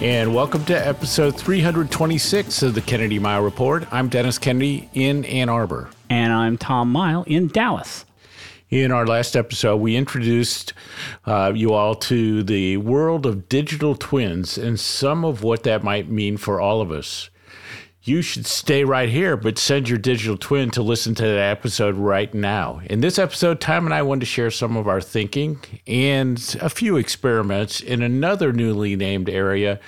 And welcome to episode 326 of the Kennedy Mighell Report. I'm Dennis Kennedy in Ann Arbor. And I'm Tom Mighell in Dallas. In our last episode, we introduced uh, you all to the world of digital twins and some of what that might mean for all of us. You should stay right here, but send your digital twin to listen to that episode right now. In this episode, Tom and I wanted to share some of our thinking and a few experiments in another newly named area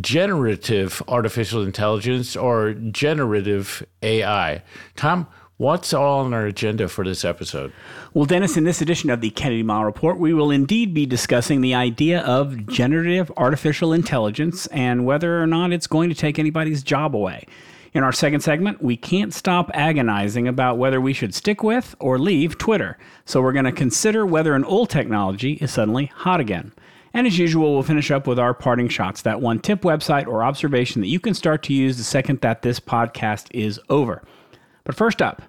generative artificial intelligence or generative AI. Tom, What's all on our agenda for this episode? Well, Dennis, in this edition of the Kennedy Mighell Report, we will indeed be discussing the idea of generative artificial intelligence and whether or not it's going to take anybody's job away. In our second segment, we can't stop agonizing about whether we should stick with or leave Twitter. So we're going to consider whether an old technology is suddenly hot again. And as usual, we'll finish up with our parting shots that one tip website or observation that you can start to use the second that this podcast is over. But first up,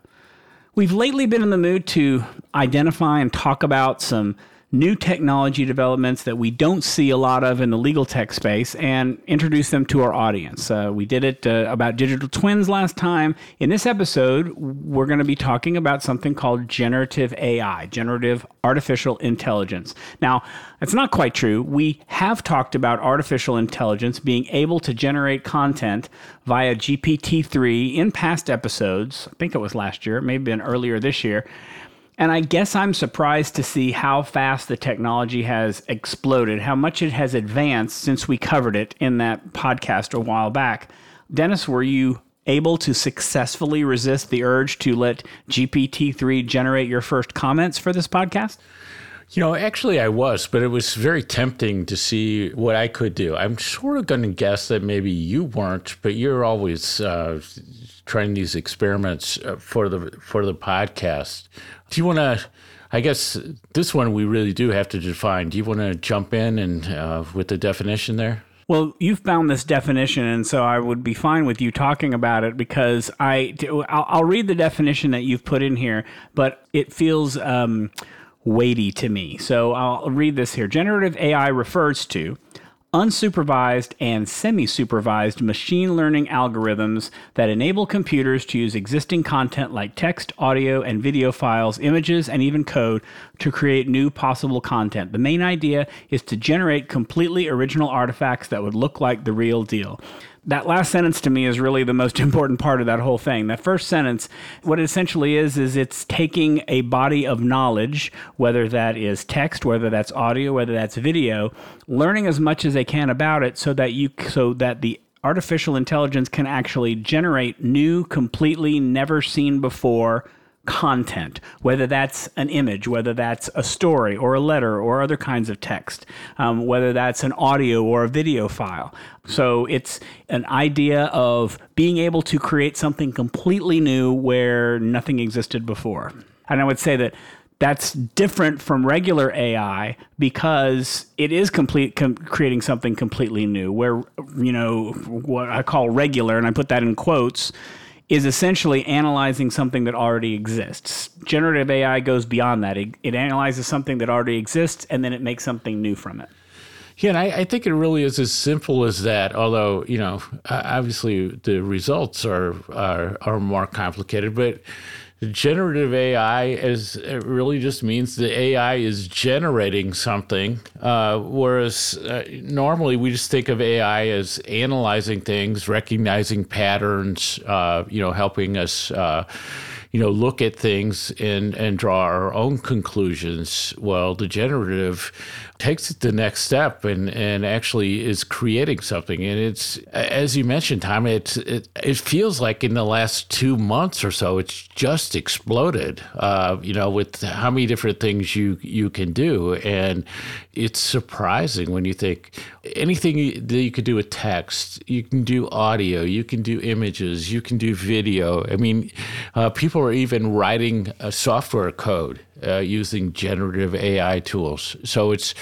We've lately been in the mood to identify and talk about some new technology developments that we don't see a lot of in the legal tech space and introduce them to our audience. Uh, we did it uh, about digital twins last time. In this episode, we're going to be talking about something called generative AI, generative artificial intelligence. Now, it's not quite true. We have talked about artificial intelligence being able to generate content via GPT 3 in past episodes. I think it was last year, it may have been earlier this year. And I guess I'm surprised to see how fast the technology has exploded, how much it has advanced since we covered it in that podcast a while back. Dennis, were you able to successfully resist the urge to let GPT 3 generate your first comments for this podcast? You know, actually, I was, but it was very tempting to see what I could do. I'm sort of going to guess that maybe you weren't, but you're always uh, trying these experiments uh, for the for the podcast. Do you want to? I guess this one we really do have to define. Do you want to jump in and uh, with the definition there? Well, you've found this definition, and so I would be fine with you talking about it because I I'll, I'll read the definition that you've put in here, but it feels. Um, weighty to me. So I'll read this here. Generative AI refers to unsupervised and semi supervised machine learning algorithms that enable computers to use existing content like text, audio, and video files, images, and even code to create new possible content. The main idea is to generate completely original artifacts that would look like the real deal that last sentence to me is really the most important part of that whole thing. That first sentence, what it essentially is, is it's taking a body of knowledge, whether that is text, whether that's audio, whether that's video, learning as much as they can about it so that you, so that the artificial intelligence can actually generate new, completely never seen before content, whether that's an image, whether that's a story or a letter or other kinds of text, um, whether that's an audio or a video file. So it's an idea of being able to create something completely new where nothing existed before. And I would say that that's different from regular AI because it is complete com- creating something completely new. Where you know what I call regular, and I put that in quotes, is essentially analyzing something that already exists. Generative AI goes beyond that. It, it, analyzes something that already exists and then it makes something new from it. Yeah, and I, I, think it really is as simple as that. Although you know, obviously the results are are, are more complicated, but generative AI is it really just means the AI is generating something, uh, whereas uh, normally we just think of AI as analyzing things, recognizing patterns, uh, you know, helping us. Uh, you know, look at things and, and draw our own conclusions. Well, the generative takes it the next step and, and actually is creating something. And it's, as you mentioned, Tom, it's, it, it feels like in the last two months or so, it's just exploded, uh, you know, with how many different things you, you can do. And it's surprising when you think anything that you could do with text, you can do audio, you can do images, you can do video. I mean, uh, people are even writing software code uh, using generative AI tools. So it's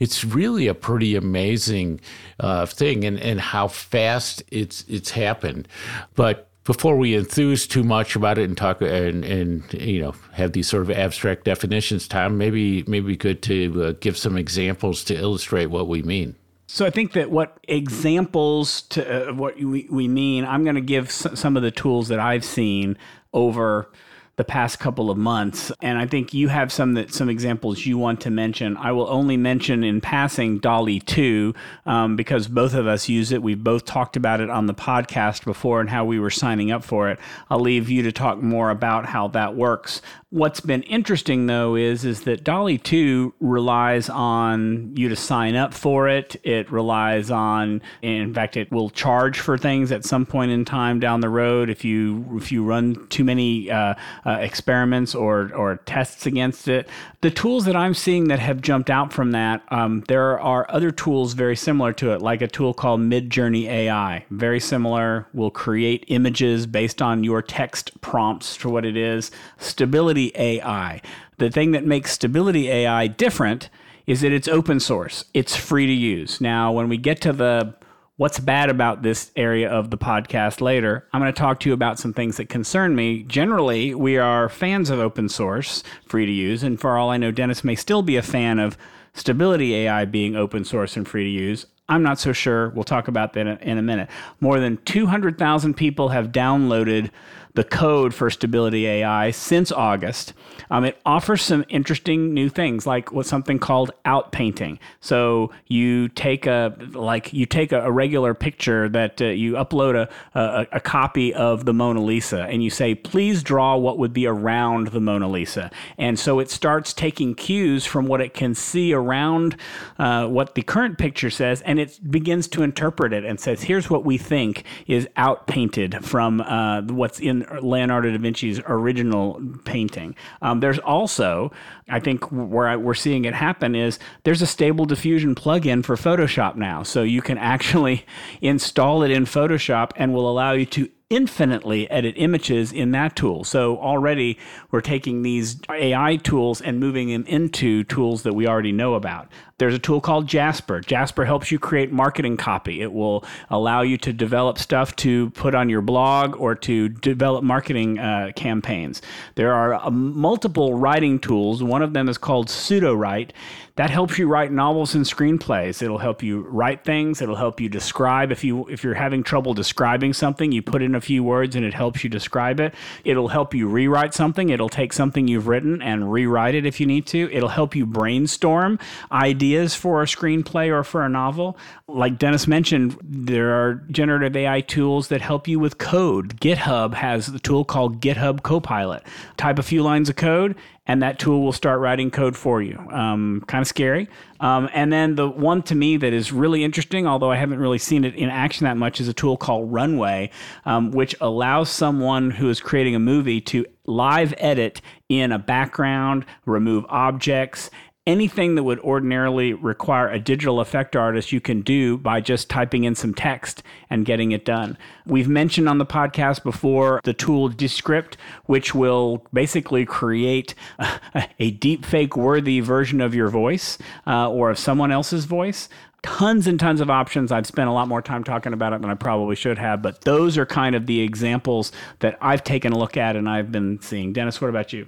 it's really a pretty amazing uh, thing, and, and how fast it's it's happened. But before we enthuse too much about it and talk and, and you know have these sort of abstract definitions, Tom, maybe maybe good to uh, give some examples to illustrate what we mean. So I think that what examples to uh, what we, we mean, I'm going to give some of the tools that I've seen over the past couple of months. And I think you have some that some examples you want to mention. I will only mention in passing DALL-E 2 um, because both of us use it. We've both talked about it on the podcast before and how we were signing up for it. I'll leave you to talk more about how that works. What's been interesting though is is that DALL-E 2 relies on you to sign up for it. It relies on in fact it will charge for things at some point in time down the road if you if you run too many uh, uh, experiments or or tests against it. The tools that I'm seeing that have jumped out from that, um, there are other tools very similar to it, like a tool called Midjourney AI. Very similar, will create images based on your text prompts for what it is. Stability AI. The thing that makes Stability AI different is that it's open source. It's free to use. Now, when we get to the what's bad about this area of the podcast later, I'm going to talk to you about some things that concern me. Generally, we are fans of open source, free to use, and for all I know, Dennis may still be a fan of Stability AI being open source and free to use. I'm not so sure. We'll talk about that in a minute. More than 200,000 people have downloaded the code for Stability AI since August. Um, it offers some interesting new things, like what's something called outpainting. So you take a like you take a, a regular picture that uh, you upload a, a, a copy of the Mona Lisa, and you say, "Please draw what would be around the Mona Lisa." And so it starts taking cues from what it can see around uh, what the current picture says, and it begins to interpret it and says, "Here's what we think is outpainted from uh, what's in Leonardo da Vinci's original painting. Um, there's also, I think, where I, we're seeing it happen is there's a stable diffusion plugin for Photoshop now. So you can actually install it in Photoshop and will allow you to infinitely edit images in that tool. So already we're taking these AI tools and moving them into tools that we already know about. There's a tool called Jasper. Jasper helps you create marketing copy. It will allow you to develop stuff to put on your blog or to develop marketing uh, campaigns. There are uh, multiple writing tools. One of them is called Sudowrite. That helps you write novels and screenplays. It'll help you write things. It'll help you describe. If you if you're having trouble describing something, you put in a few words and it helps you describe it. It'll help you rewrite something. It'll take something you've written and rewrite it if you need to. It'll help you brainstorm ideas ideas for a screenplay or for a novel. Like Dennis mentioned, there are generative AI tools that help you with code. GitHub has the tool called GitHub Copilot. Type a few lines of code, and that tool will start writing code for you. Um, kind of scary. Um, and then the one to me that is really interesting, although I haven't really seen it in action that much, is a tool called Runway, um, which allows someone who is creating a movie to live edit in a background, remove objects, anything that would ordinarily require a digital effect artist, you can do by just typing in some text and getting it done. We've mentioned on the podcast before the tool Descript, which will basically create a deep fake worthy version of your voice uh, or of someone else's voice tons and tons of options. I've spent a lot more time talking about it than I probably should have, but those are kind of the examples that I've taken a look at and I've been seeing. Dennis, what about you?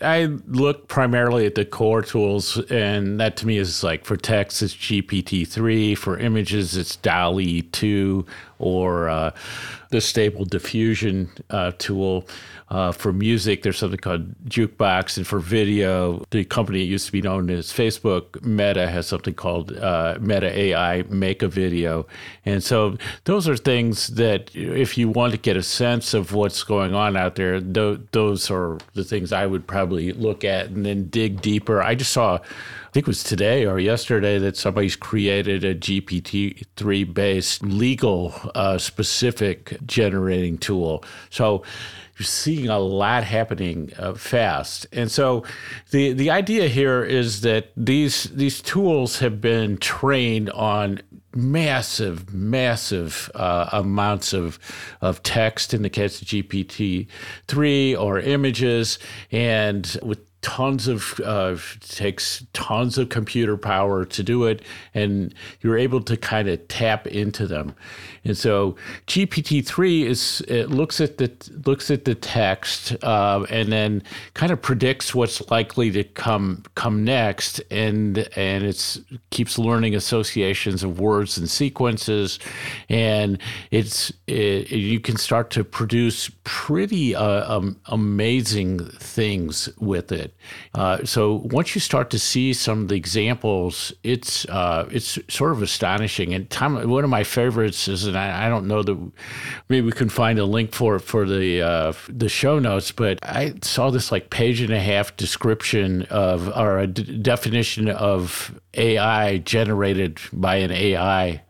I look primarily at the core tools, and that to me is like for text, it's GPT 3, for images, it's DALL-E 2, or uh, the stable diffusion uh, tool. Uh, for music, there's something called Jukebox, and for video, the company it used to be known as Facebook, Meta, has something called uh, Meta AI Make a Video, and so those are things that if you want to get a sense of what's going on out there, th- those are the things I would probably look at and then dig deeper. I just saw I think it was today or yesterday that somebody's created a GPT 3 based legal uh, specific generating tool. So you're seeing a lot happening uh, fast. And so the, the idea here is that these, these tools have been trained on massive, massive uh, amounts of of text in the case of GPT three or images, and with tons of uh, takes tons of computer power to do it and you're able to kind of tap into them. And so gpt-3 is it looks at the looks at the text uh, and then kind of predicts what's likely to come come next and and it's keeps learning associations of words and sequences and it's it, you can start to produce pretty uh, um, amazing things with it uh, so once you start to see some of the examples, it's uh, it's sort of astonishing. And one of my favorites is, and I, I, don't know that maybe we can find a link for it for the uh, the show notes, but I saw this like page and a half description of or a d- definition of AI generated by an AI,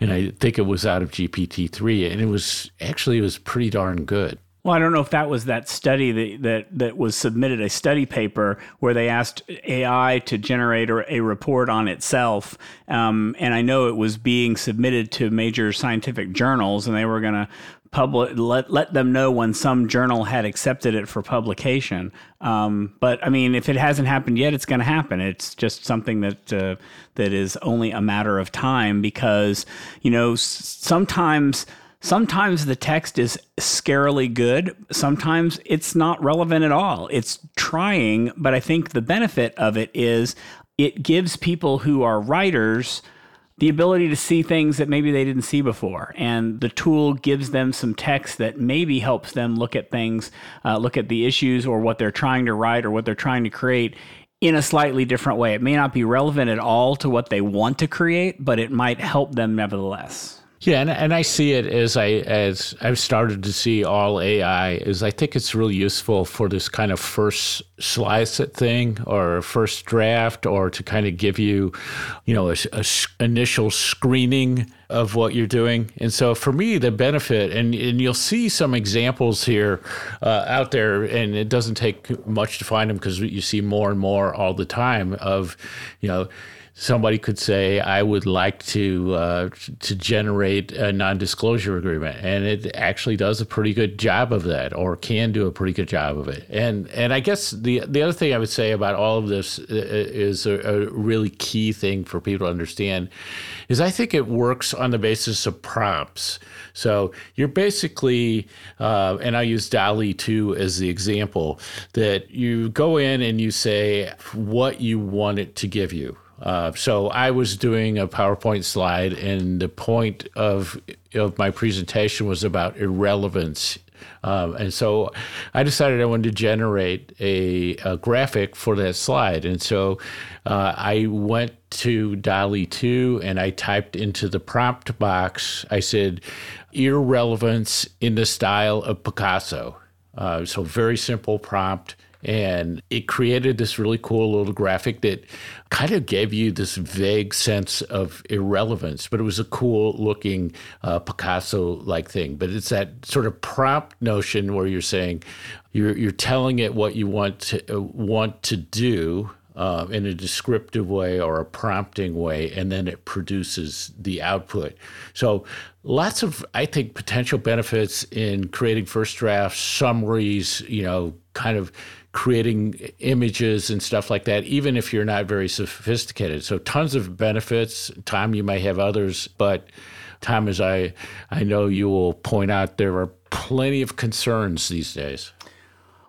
and I think it was out of GPT three, and it was actually it was pretty darn good. Well, I don't know if that was that study that, that, that was submitted, a study paper where they asked AI to generate a report on itself. Um, and I know it was being submitted to major scientific journals, and they were going to public let let them know when some journal had accepted it for publication. Um, but I mean, if it hasn't happened yet, it's going to happen. It's just something that uh, that is only a matter of time because you know sometimes Sometimes the text is scarily good. Sometimes it's not relevant at all. It's trying, but I think the benefit of it is it gives people who are writers the ability to see things that maybe they didn't see before. And the tool gives them some text that maybe helps them look at things, uh, look at the issues or what they're trying to write or what they're trying to create in a slightly different way. It may not be relevant at all to what they want to create, but it might help them nevertheless. Yeah, and, and I see it as I as I've started to see all AI is I think it's really useful for this kind of first slice at thing or first draft or to kind of give you, you know, a, a initial screening of what you're doing. And so for me, the benefit, and, and you'll see some examples here uh, out there, and it doesn't take much to find them because you see more and more all the time of, you know, somebody could say, "I would like to uh, to generate a non-disclosure agreement," and it actually does a pretty good job of that, or can do a pretty good job of it. And and I guess the the other thing I would say about all of this uh, is a, a really key thing for people to understand is I think it works on the basis of prompts. So you're basically, uh, and I use DALL-E 2 as the example, that you go in and you say what you want it to give you uh, so I was doing a PowerPoint slide, and the point of of my presentation was about irrelevance. Um, and so I decided I wanted to generate a, a graphic for that slide. And so uh, I went to DALL-E 2 and I typed into the prompt box, I said, irrelevance in the style of Picasso. Uh, so very simple prompt and it created this really cool little graphic that kind of gave you this vague sense of irrelevance, but it was a cool looking uh, Picasso like thing. But it's that sort of prompt notion where you're saying you're, you're telling it what you want to uh, want to do. Uh, in a descriptive way or a prompting way, and then it produces the output. So, lots of, I think, potential benefits in creating first drafts, summaries, you know, kind of creating images and stuff like that, even if you're not very sophisticated. So tons of benefits. Tom, you may have others, but Tom, as I, I know you will point out, there are plenty of concerns these days.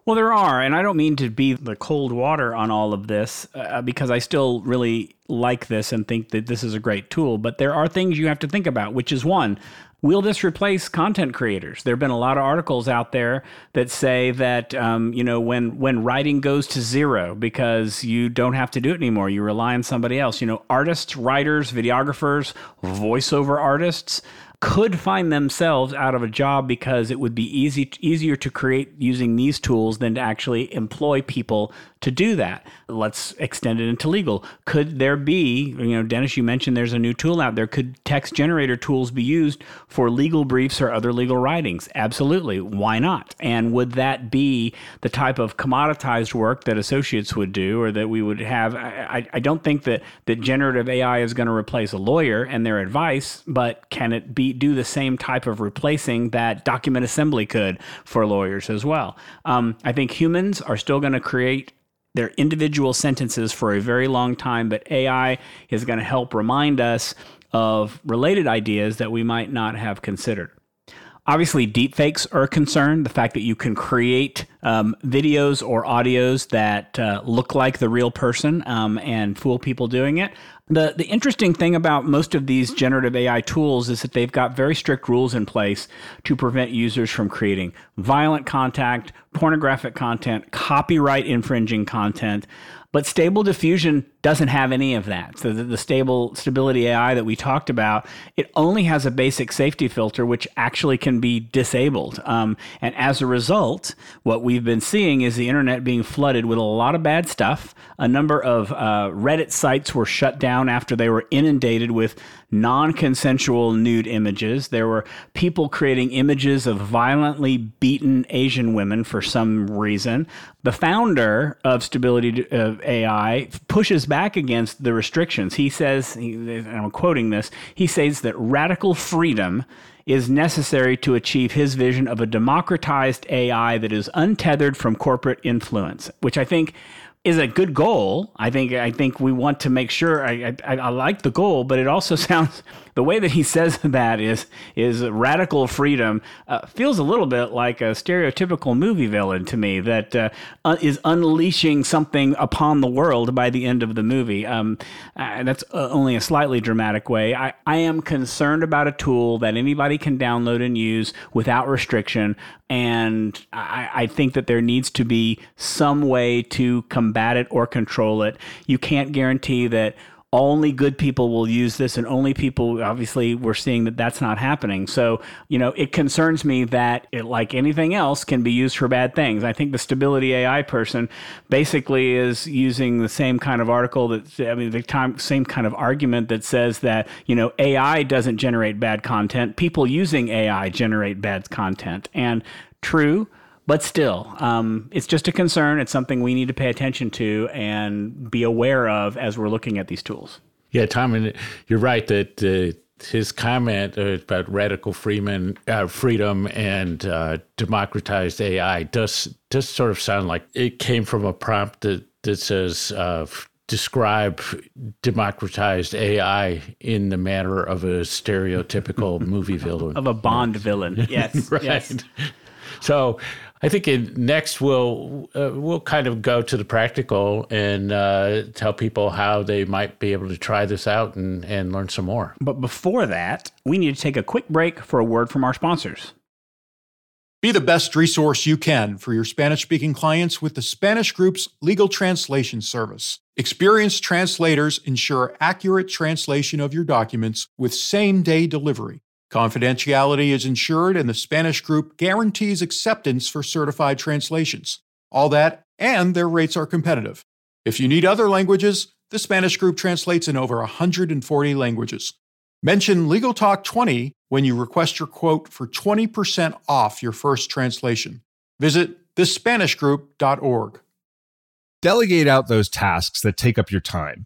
Well, there are, and I don't mean to be the cold water on all of this uh, because I still really like this and think that this is a great tool, but there are things you have to think about, which is one, Will this replace content creators? There have been a lot of articles out there that say that um, you know when when writing goes to zero because you don't have to do it anymore, you rely on somebody else. You know, artists, writers, videographers, voiceover artists could find themselves out of a job because it would be easy easier to create using these tools than to actually employ people to do that. Let's extend it into legal. Could there be, you know, Dennis, you mentioned there's a new tool out there. Could text generator tools be used for legal briefs or other legal writings? Absolutely. Why not? And would that be the type of commoditized work that associates would do or that we would have? I, I don't think that, that generative AI is going to replace a lawyer and their advice, but can it be do the same type of replacing that document assembly could for lawyers as well? Um, I think humans are still going to create their individual sentences for a very long time, but AI is going to help remind us of related ideas that we might not have considered. Obviously, deepfakes are a concern. The fact that you can create um, videos or audios that uh, look like the real person um, and fool people doing it. The, the interesting thing about most of these generative AI tools is that they've got very strict rules in place to prevent users from creating violent contact, pornographic content, copyright infringing content. But Stable Diffusion doesn't have any of that. So the, the, stable stability AI that we talked about, it only has a basic safety filter, which actually can be disabled. Um, and as a result, what we've been seeing is the internet being flooded with a lot of bad stuff. A number of uh, Reddit sites were shut down after they were inundated with non-consensual nude images. There were people creating images of violently beaten Asian women for some reason. The founder of Stability AI pushes back against the restrictions. He says, I'm quoting this, he says that radical freedom is necessary to achieve his vision of a democratized AI that is untethered from corporate influence, which I think is a good goal. I think I think we want to make sure I, I, I like the goal, but it also sounds the way that he says that is is radical freedom uh, feels a little bit like a stereotypical movie villain to me that uh, is unleashing something upon the world by the end of the movie. Um, uh, that's uh, only a slightly dramatic way. I, I am concerned about a tool that anybody can download and use without restriction, and I, I think that there needs to be some way to combat it or control it. You can't guarantee that only good people will use this and only people obviously we're seeing that that's not happening. So you know it concerns me that it like anything else can be used for bad things. I think the stability ai person basically is using the same kind of article that i mean the time, same kind of argument that says that you know ai doesn't generate bad content. People using ai generate bad content. And true but still, um, it's just a concern. It's something we need to pay attention to and be aware of as we're looking at these tools. Yeah, Tom, and you're right that uh, his comment about radical freeman, uh, freedom and uh, democratized AI does does sort of sound like it came from a prompt that that says uh, describe democratized AI in the manner of a stereotypical movie villain of a Bond villain. Yes, right. Yes. So I think in, next we'll uh, we'll kind of go to the practical and uh, tell people how they might be able to try this out and, and learn some more. But before that, we need to take a quick break for a word from our sponsors. Be the best resource you can for your Spanish speaking clients with the Spanish Group's legal translation service. Experienced translators ensure accurate translation of your documents with same day delivery. Confidentiality is ensured, and the Spanish group guarantees acceptance for certified translations. All that, and their rates are competitive. If you need other languages, the Spanish group translates in over 140 languages. Mention Legal Talk 20 when you request your quote for 20% off your first translation. Visit thespanishgroup.org. Delegate out those tasks that take up your time.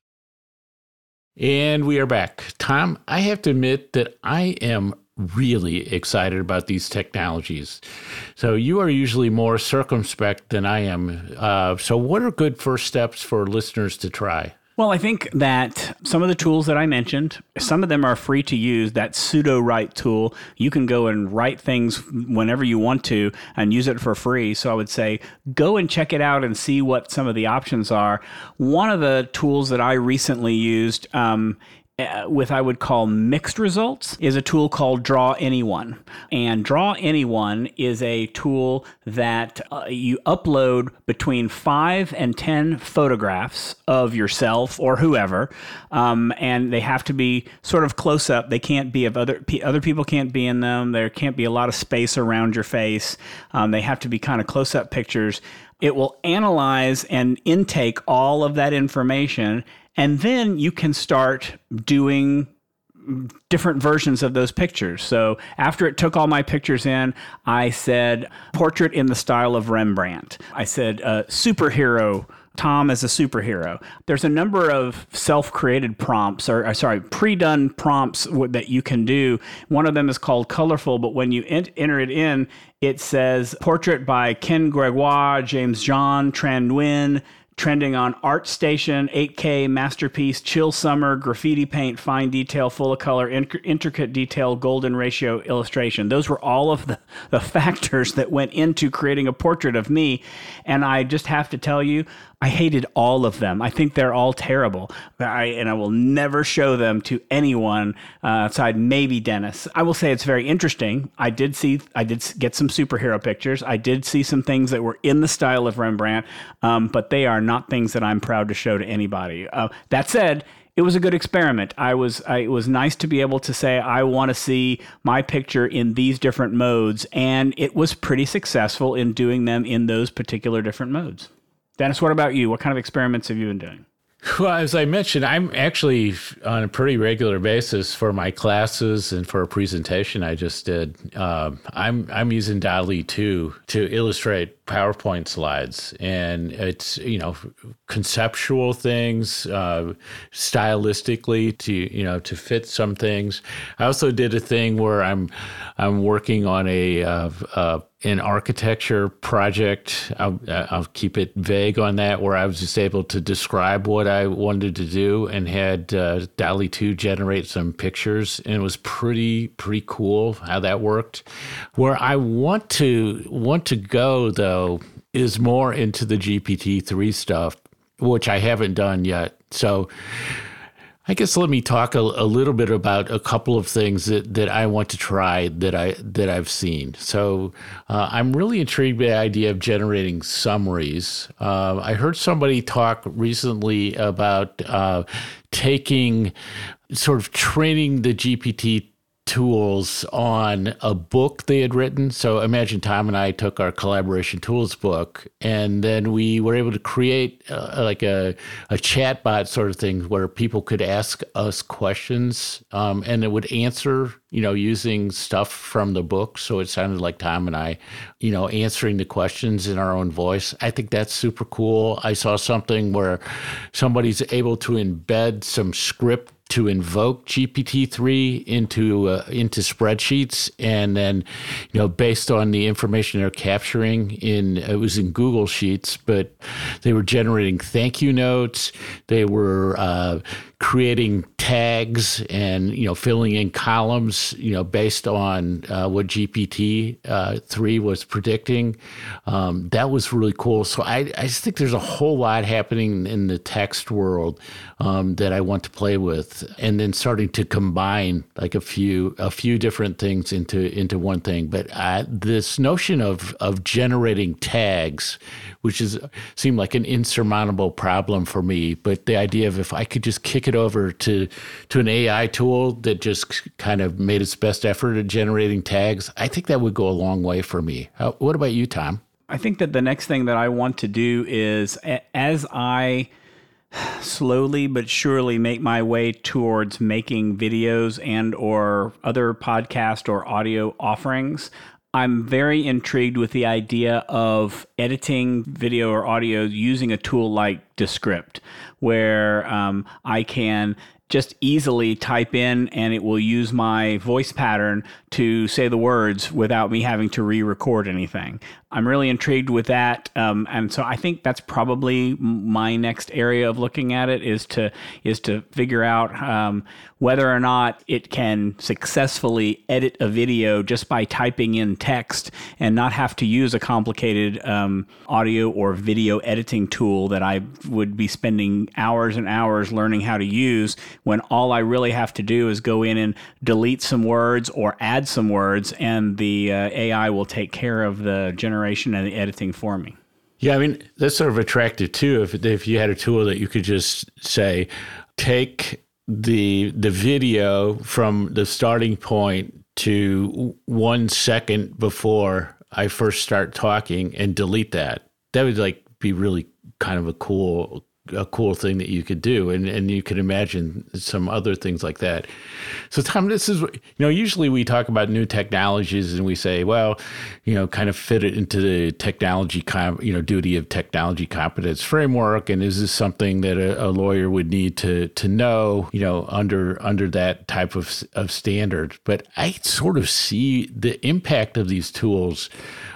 And we are back. Tom, I have to admit that I am really excited about these technologies. So you are usually more circumspect than I am. Uh, so, what are good first steps for listeners to try? Well, I think that some of the tools that I mentioned, some of them are free to use. That Sudowrite tool, you can go and write things whenever you want to and use it for free. So I would say go and check it out and see what some of the options are. One of the tools that I recently used um, with I would call mixed results is a tool called Draw Anyone. And Draw Anyone is a tool that uh, you upload between five and 10 photographs of yourself or whoever. Um, and they have to be sort of close up. They can't be of other, other people can't be in them. There can't be a lot of space around your face. Um, they have to be kind of close up pictures. It will analyze and intake all of that information and then you can start doing different versions of those pictures. So after it took all my pictures in, I said portrait in the style of Rembrandt. I said uh, superhero. Tom as a superhero. There's a number of self-created prompts, or, or sorry, pre-done prompts w- that you can do. One of them is called colorful, but when you ent- enter it in, it says portrait by Ken Gregoire, James Jean, Tran Nguyen, trending on ArtStation, 8K, Masterpiece, Chill Summer, Graffiti Paint, Fine Detail, Full of Color, Intricate Detail, Golden Ratio illustration. Those were all of the, the factors that went into creating a portrait of me. And I just have to tell you, I hated all of them. I think they're all terrible. I, and I will never show them to anyone uh, outside maybe Dennis. I will say it's very interesting. I did see, I did get some superhero pictures. I did see some things that were in the style of Rembrandt, um, but they are not things that I'm proud to show to anybody. Uh, that said, it was a good experiment. I was I, it was nice to be able to say I want to see my picture in these different modes, and it was pretty successful in doing them in those particular different modes. Dennis, what about you? What kind of experiments have you been doing? Well, as I mentioned, I'm actually on a pretty regular basis for my classes and for a presentation I just did. Uh, I'm I'm using DALL-E 2 to illustrate PowerPoint slides, and it's you know conceptual things, uh, stylistically to you know to fit some things. I also did a thing where I'm I'm working on a uh, uh an architecture project. I'll, I'll, keep it vague on that, where I was just able to describe what I wanted to do and had uh, DALL-E 2 generate some pictures. And it was pretty, pretty cool how that worked. Where I want to want to go though is more into the GPT-3 stuff, which I haven't done yet. So I guess let me talk a, a, little bit about a couple of things that, that I want to try that I that I've seen. So uh, I'm really intrigued by the idea of generating summaries. Uh, I heard somebody talk recently about uh, taking sort of training the GPT tools on a book they had written. So imagine Tom and I took our collaboration tools book, and then we were able to create uh, like a a chatbot sort of thing where people could ask us questions, um, and it would answer, you know, using stuff from the book. So it sounded like Tom and I, you know, answering the questions in our own voice. I think that's super cool. I saw something where somebody's able to embed some script to invoke GPT-3 into uh, into spreadsheets, and then you know based on the information they're capturing in it was in Google Sheets, but they were generating thank you notes. They were uh, creating tags and you know filling in columns you know based on uh, what GPT uh, three was predicting. Um, that was really cool. So I, I just think there's a whole lot happening in the text world um, that I want to play with, and then starting to combine like a few a few different things into into one thing. But uh, this notion of of generating tags, which is seemed like an insurmountable problem for me, but the idea of if I could just kick it over to to an AI tool that just kind of made its best effort at generating tags, I think that would go a long way for me. How, what about you, Tom? I think that the next thing that I want to do is as I slowly but surely make my way towards making videos and or other podcast or audio offerings I'm very intrigued with the idea of editing video or audio using a tool like Descript, where um, I can just easily type in and it will use my voice pattern to say the words without me having to re record anything. I'm really intrigued with that. Um, and so I think that's probably my next area of looking at it is to is to figure out um, whether or not it can successfully edit a video just by typing in text and not have to use a complicated um, audio or video editing tool that I would be spending hours and hours learning how to use when all I really have to do is go in and delete some words or add some words and the uh, AI will take care of the generation and the editing for me. Yeah, I mean that's sort of attractive too. If if you had a tool that you could just say, take the the video from the starting point to one second before I first start talking and delete that. That would like be really kind of a cool a cool thing that you could do and and you could imagine some other things like that. So tom this is you know usually we talk about new technologies and we say well you know kind of fit it into the technology you know duty of technology competence framework and is this something that a, a lawyer would need to to know you know under under that type of of standard? But i sort of see the impact of these tools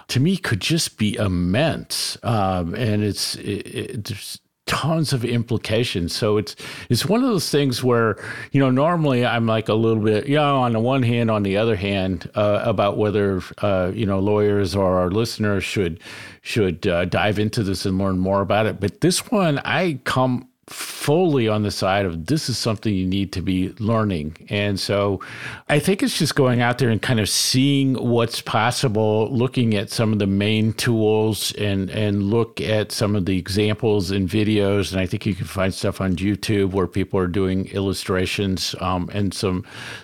to me could just be immense. Um, and it's it, it, tons of implications. So it's it's one of those things where you know normally I'm like a little bit you know on the one hand, on the other hand uh, about whether uh, you know lawyers or our listeners should should uh, dive into this and learn more about it. But this one I come fully on the side of this is something you need to be learning. And so I think it's just going out there and kind of seeing what's possible, looking at some of the main tools and and look at some of the examples and videos. And I think you can find stuff on YouTube where people are doing illustrations um, and some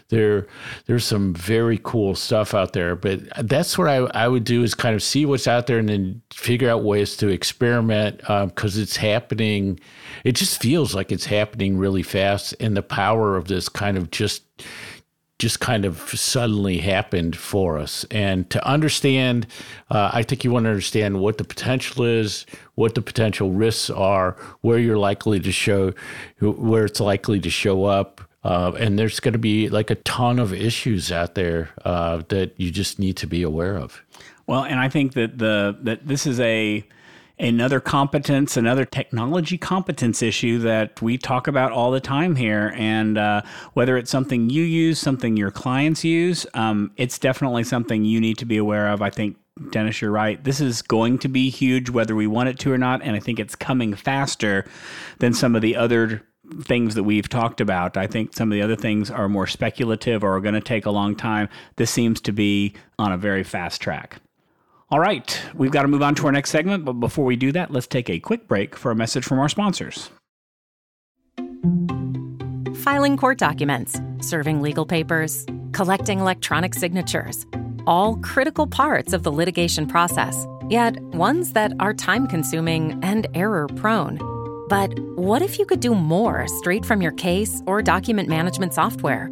there there's some very cool stuff out there. But that's what I, I would do is kind of see what's out there and then figure out ways to experiment because um, it's happening. It just feels like it's happening really fast, and the power of this kind of just just kind of suddenly happened for us. And to understand, uh, I think you want to understand what the potential is, what the potential risks are, where you're likely to show, where it's likely to show up. Uh, and there's going to be like a ton of issues out there uh, that you just need to be aware of. Well, and I think that the that this is a another competence, another technology competence issue that we talk about all the time here. And uh, whether it's something you use, something your clients use, um, it's definitely something you need to be aware of. I think Dennis, you're right. This is going to be huge, whether we want it to or not. And I think it's coming faster than some of the other things that we've talked about. I think some of the other things are more speculative or are going to take a long time. This seems to be on a very fast track. All right, we've got to move on to our next segment, but before we do that, let's take a quick break for a message from our sponsors. Filing court documents, serving legal papers, collecting electronic signatures, all critical parts of the litigation process, yet ones that are time consuming and error prone. But what if you could do more straight from your case or document management software?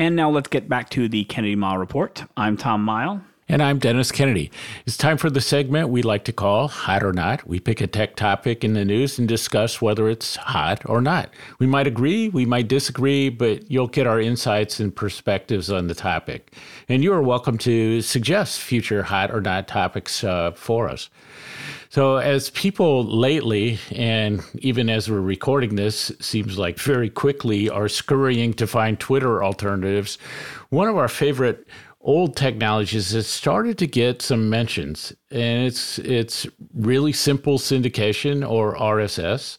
And now let's get back to the Kennedy Mighell Report. I'm Tom Mighell. And I'm Dennis Kennedy. It's time for the segment we like to call Hot or Not. We pick a tech topic in the news and discuss whether it's hot or not. We might agree, we might disagree, but you'll get our insights and perspectives on the topic. And you are welcome to suggest future hot or not topics uh, for us. So, as people lately, and even as we're recording this, seems like very quickly are scurrying to find Twitter alternatives, one of our favorite old technologies has started to get some mentions, and it's it's really simple syndication or RSS.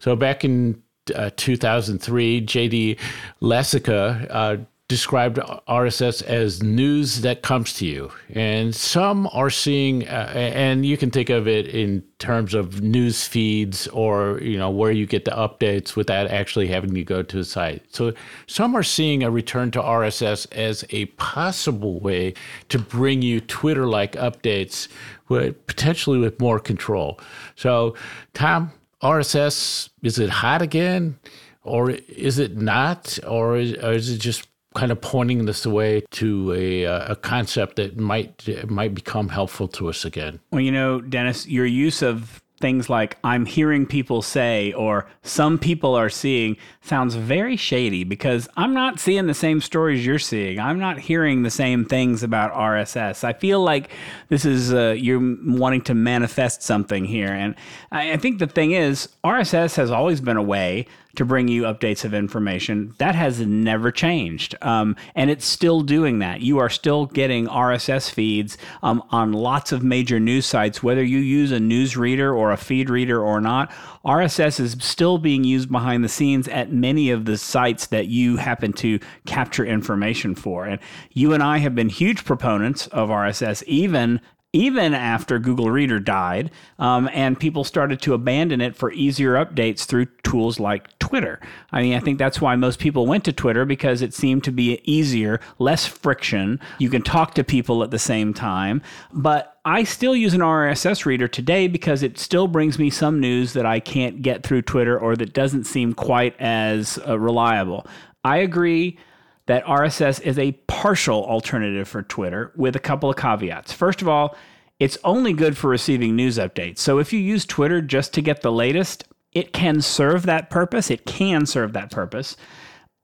So back in uh, 2003, JD Lasica uh, described RSS as news that comes to you. And some are seeing, uh, and you can think of it in terms of news feeds or, you know, where you get the updates without actually having to go to a site. So some are seeing a return to RSS as a possible way to bring you Twitter like updates with potentially with more control. So, Tom, RSS, is it hot again? Or is it not? Or is, or is it just kind of pointing this away to a, uh, a concept that might might become helpful to us again. Well, you know, Dennis, your use of things like I'm hearing people say or some people are seeing sounds very shady because I'm not seeing the same stories you're seeing. I'm not hearing the same things about RSS. I feel like this is uh, you're wanting to manifest something here. And I, I think the thing is, RSS has always been a way to bring you updates of information. That has never changed. Um, and it's still doing that. You are still getting RSS feeds um, on lots of major news sites, whether you use a news reader or a feed reader or not. RSS is still being used behind the scenes at many of the sites that you happen to capture information for. And you and I have been huge proponents of RSS, even even after Google Reader died, um, and people started to abandon it for easier updates through tools like Twitter. I mean, I think that's why most people went to Twitter because it seemed to be easier, less friction. You can talk to people at the same time. But I still use an RSS reader today because it still brings me some news that I can't get through Twitter or that doesn't seem quite as uh, reliable. I agree that RSS is a partial alternative for Twitter with a couple of caveats. First of all, it's only good for receiving news updates. So if you use Twitter just to get the latest, it can serve that purpose. It can serve that purpose.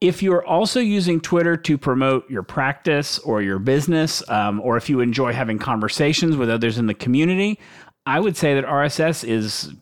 If you're also using Twitter to promote your practice or your business, um, or if you enjoy having conversations with others in the community, I would say that RSS is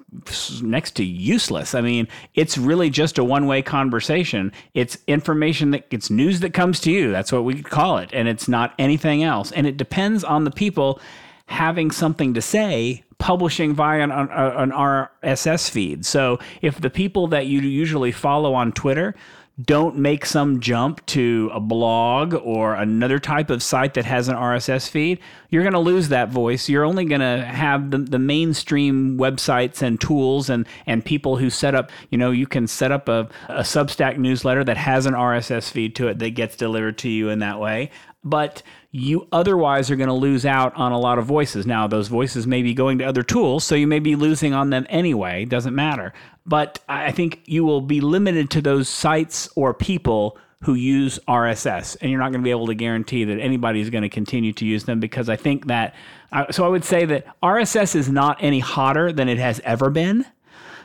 next to useless. I mean, it's really just a one way conversation. It's information that it's news that comes to you. That's what we call it. And it's not anything else. And it depends on the people having something to say publishing via an, an, RSS feed. So if the people that you usually follow on Twitter don't make some jump to a blog or another type of site that has an RSS feed, you're going to lose that voice. You're only going to have the, the mainstream websites and tools and, and people who set up, you know, you can set up a, a Substack newsletter that has an RSS feed to it that gets delivered to you in that way. But you otherwise are going to lose out on a lot of voices. Now, those voices may be going to other tools, so you may be losing on them anyway. Doesn't matter. But I think you will be limited to those sites or people who use RSS, and you're not going to be able to guarantee that anybody is going to continue to use them because I think that. Uh, so I would say that RSS is not any hotter than it has ever been.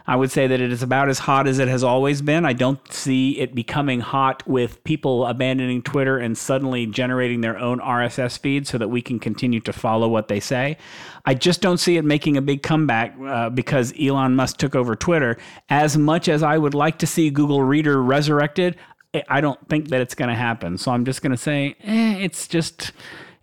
I would say that it is about as hot as it has always been. I don't see it becoming hot with people abandoning Twitter and suddenly generating their own RSS feed so that we can continue to follow what they say. I just don't see it making a big comeback uh, because Elon Musk took over Twitter. As much as I would like to see Google Reader resurrected, I don't think that it's going to happen. So I'm just going to say, eh, it's just,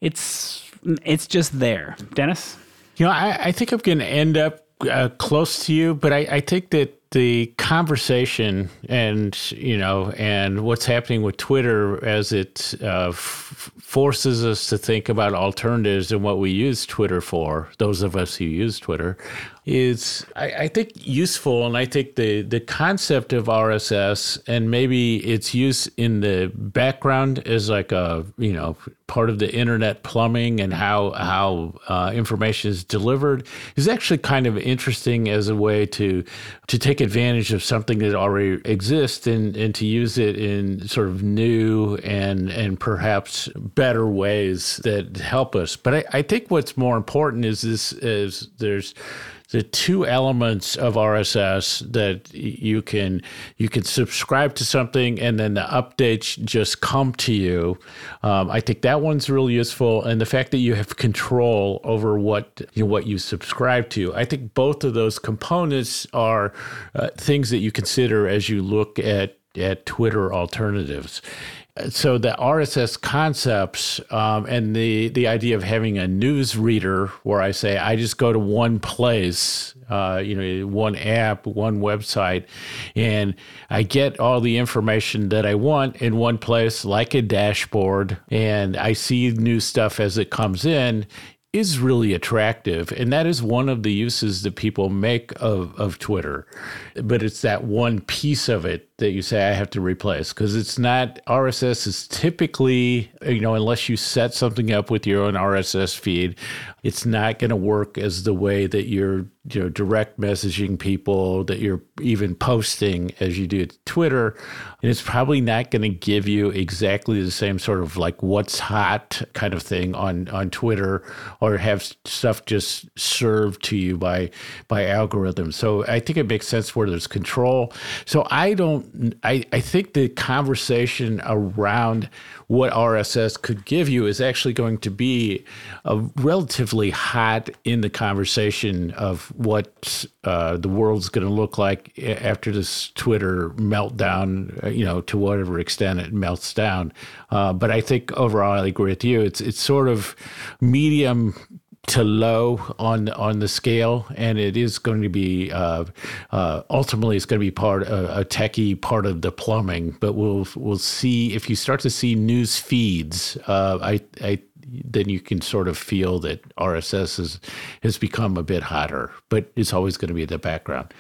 it's, it's just there. Dennis. You know, I, I think I'm going to end up uh, close to you, but I, I think that the conversation and you know and what's happening with Twitter as it uh, f- forces us to think about alternatives and what we use Twitter for. Those of us who use Twitter is I, I, think useful, and I think the the concept of RSS and maybe its use in the background is like a you know part of the internet plumbing and how how uh, information is delivered is actually kind of interesting as a way to to take advantage of something that already exists and and to use it in sort of new and and perhaps better ways that help us. But I, I think what's more important is this is there's the two elements of RSS that you can you can subscribe to something and then the updates just come to you. Um, I think that one's really useful, and the fact that you have control over what you know, what you subscribe to. I think both of those components are uh, things that you consider as you look at at Twitter alternatives. So the RSS concepts um, and the the idea of having a news reader where I say I just go to one place, uh, you know, one app, one website, and I get all the information that I want in one place, like a dashboard, and I see new stuff as it comes in is really attractive. And that is one of the uses that people make of, of Twitter. But it's that one piece of it that you say I have to replace because it's not RSS is typically, you know, unless you set something up with your own RSS feed, it's not going to work as the way that you're, you know, direct messaging people, that you're even posting as you do it Twitter. And it's probably not going to give you exactly the same sort of like what's hot kind of thing on, on Twitter or have stuff just served to you by by algorithms. So I think it makes sense where there's control. So I don't I, I think the conversation around what RSS could give you is actually going to be relatively hot in the conversation of what uh, the world's going to look like after this Twitter meltdown, uh, you know, to whatever extent it melts down. Uh, but I think overall, I agree with you. It's it's sort of medium to low on on the scale, and it is going to be uh, uh, ultimately it's going to be part uh, a techie part of the plumbing. But we'll we'll see if you start to see news feeds. Uh, I I then you can sort of feel that RSS has has become a bit hotter, but it's always going to be the background.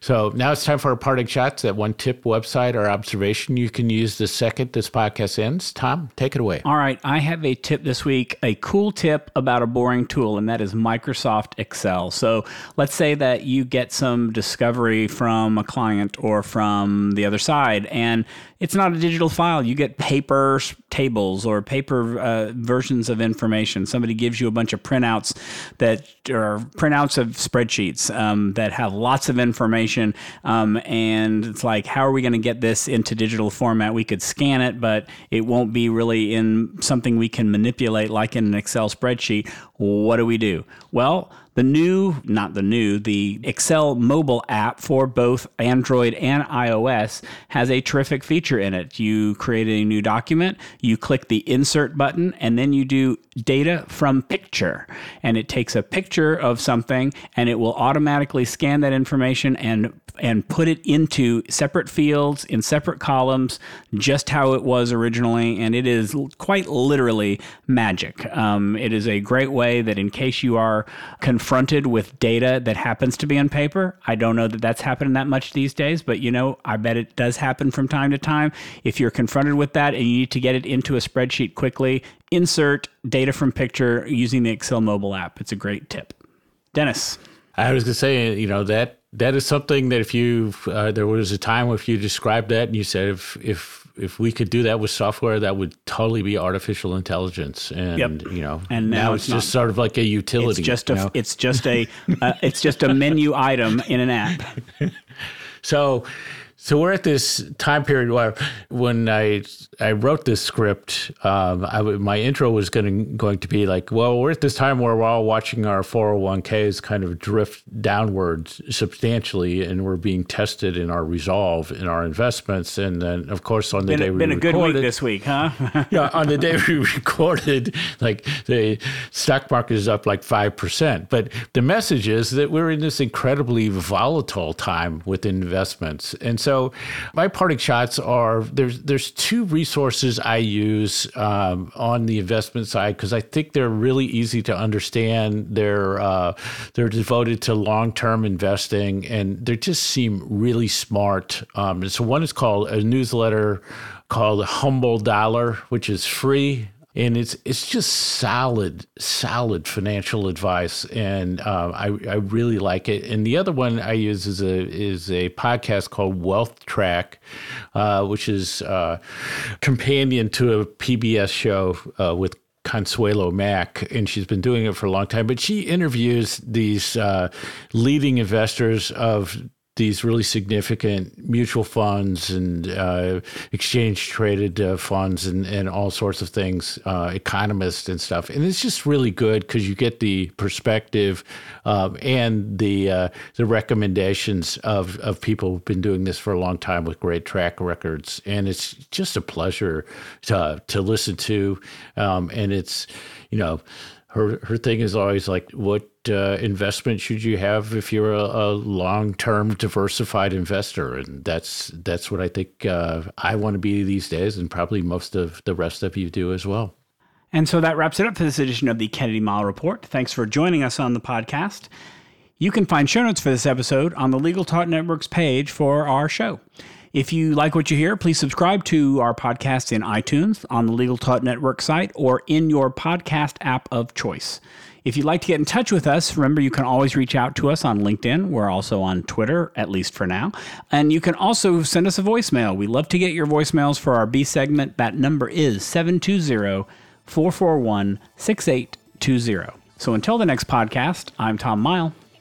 So now it's time for our parting shots. That one tip website or observation you can use the second this podcast ends. Tom, take it away. All right. I have a tip this week, a cool tip about a boring tool, and that is Microsoft Excel. So let's say that you get some discovery from a client or from the other side, and it's not a digital file. You get paper tables or paper uh, versions of information. Somebody gives you a bunch of printouts that are printouts of spreadsheets um, that have lots of information. Um, and it's like, how are we going to get this into digital format? We could scan it, but it won't be really in something we can manipulate like in an Excel spreadsheet. What do we do? Well, the new, not the new, the Excel mobile app for both Android and iOS has a terrific feature in it. You create a new document, you click the insert button, and then you do data from picture. And it takes a picture of something and it will automatically scan that information and and put it into separate fields in separate columns, just how it was originally. And it is quite literally magic. Um, it is a great way that, in case you are confronted with data that happens to be on paper, I don't know that that's happening that much these days, but you know, I bet it does happen from time to time. If you're confronted with that and you need to get it into a spreadsheet quickly, insert data from picture using the Excel mobile app. It's a great tip. Dennis. I was going to say, you know, that that is something that if you uh, there was a time if you described that and you said if if if we could do that with software that would totally be artificial intelligence and yep. you know and now, now it's, it's, just sort of like a utility it's just a know? it's just a uh, it's just a menu item in an app so so we're at this time period where when I I wrote this script, um, I, my intro was going going to be like, well, we're at this time where we're all watching our 401ks kind of drift downwards substantially, and we're being tested in our resolve in our investments. And then, of course, on the been, day we been a good week this week, huh? yeah, on the day we recorded, like the stock market is up like five percent. But the message is that we're in this incredibly volatile time with investments, and so so my parting shots are there's there's two resources I use um, on the investment side because I think they're really easy to understand. They're uh, they're devoted to long term investing and they just seem really smart. Um, so one is called a newsletter called Humble Dollar, which is free and it's it's just solid solid financial advice. And uh, I, I really like it. And the other one I use is a is a podcast called Wealth Track uh, which is uh, companion to a PBS show uh, with Consuelo Mack, and she's been doing it for a long time. But she interviews these uh, leading investors of these really significant mutual funds and uh, exchange traded uh, funds and, and all sorts of things, uh, economists and stuff. And it's just really good because you get the perspective um, and the uh, the recommendations of, of people who've been doing this for a long time with great track records. And it's just a pleasure to, to listen to. Um, and it's, you know, her her thing is always like, what uh, investment should you have if you're a, a long term diversified investor? And that's that's what I think uh, I want to be these days, and probably most of the rest of you do as well. And so that wraps it up for this edition of the Kennedy Mighell Report. Thanks for joining us on the podcast. You can find show notes for this episode on the Legal Talk Network's page for our show. If you like what you hear, please subscribe to our podcast in iTunes, on the Legal Talk Network site, or in your podcast app of choice. If you'd like to get in touch with us, remember you can always reach out to us on LinkedIn. We're also on Twitter, at least for now. And you can also send us a voicemail. We love to get your voicemails for our B segment. That number is 720 441 6820. So until the next podcast, I'm Tom Mighell.